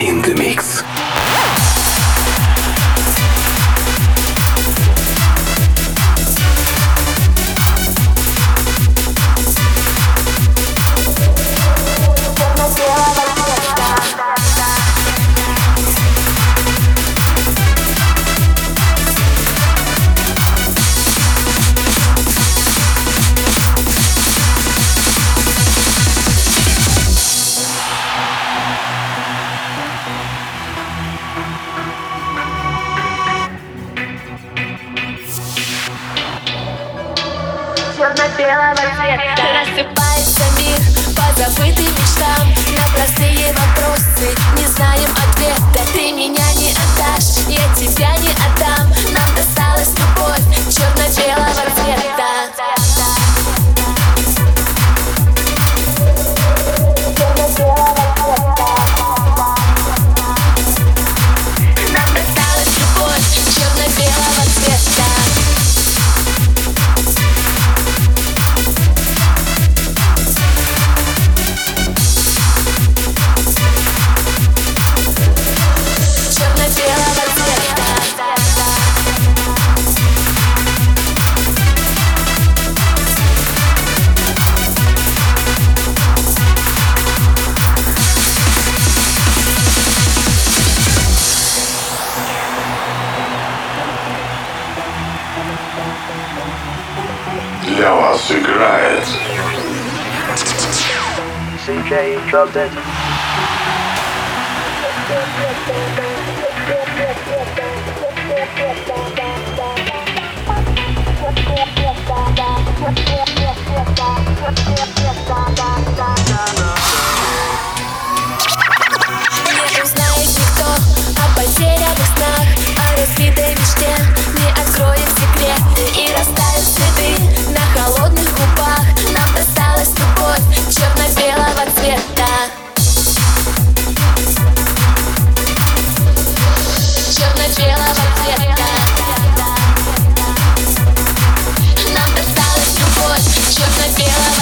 In the mix. Черно-белого цвета. Рассыпается мир по забытым мечтам. На простые вопросы не знаем ответа. Ты меня не отдашь, я тебя не отдам Для вас играет CJ Jawdett. Черно-белого цвета Нам досталась любовь черно-белого цвета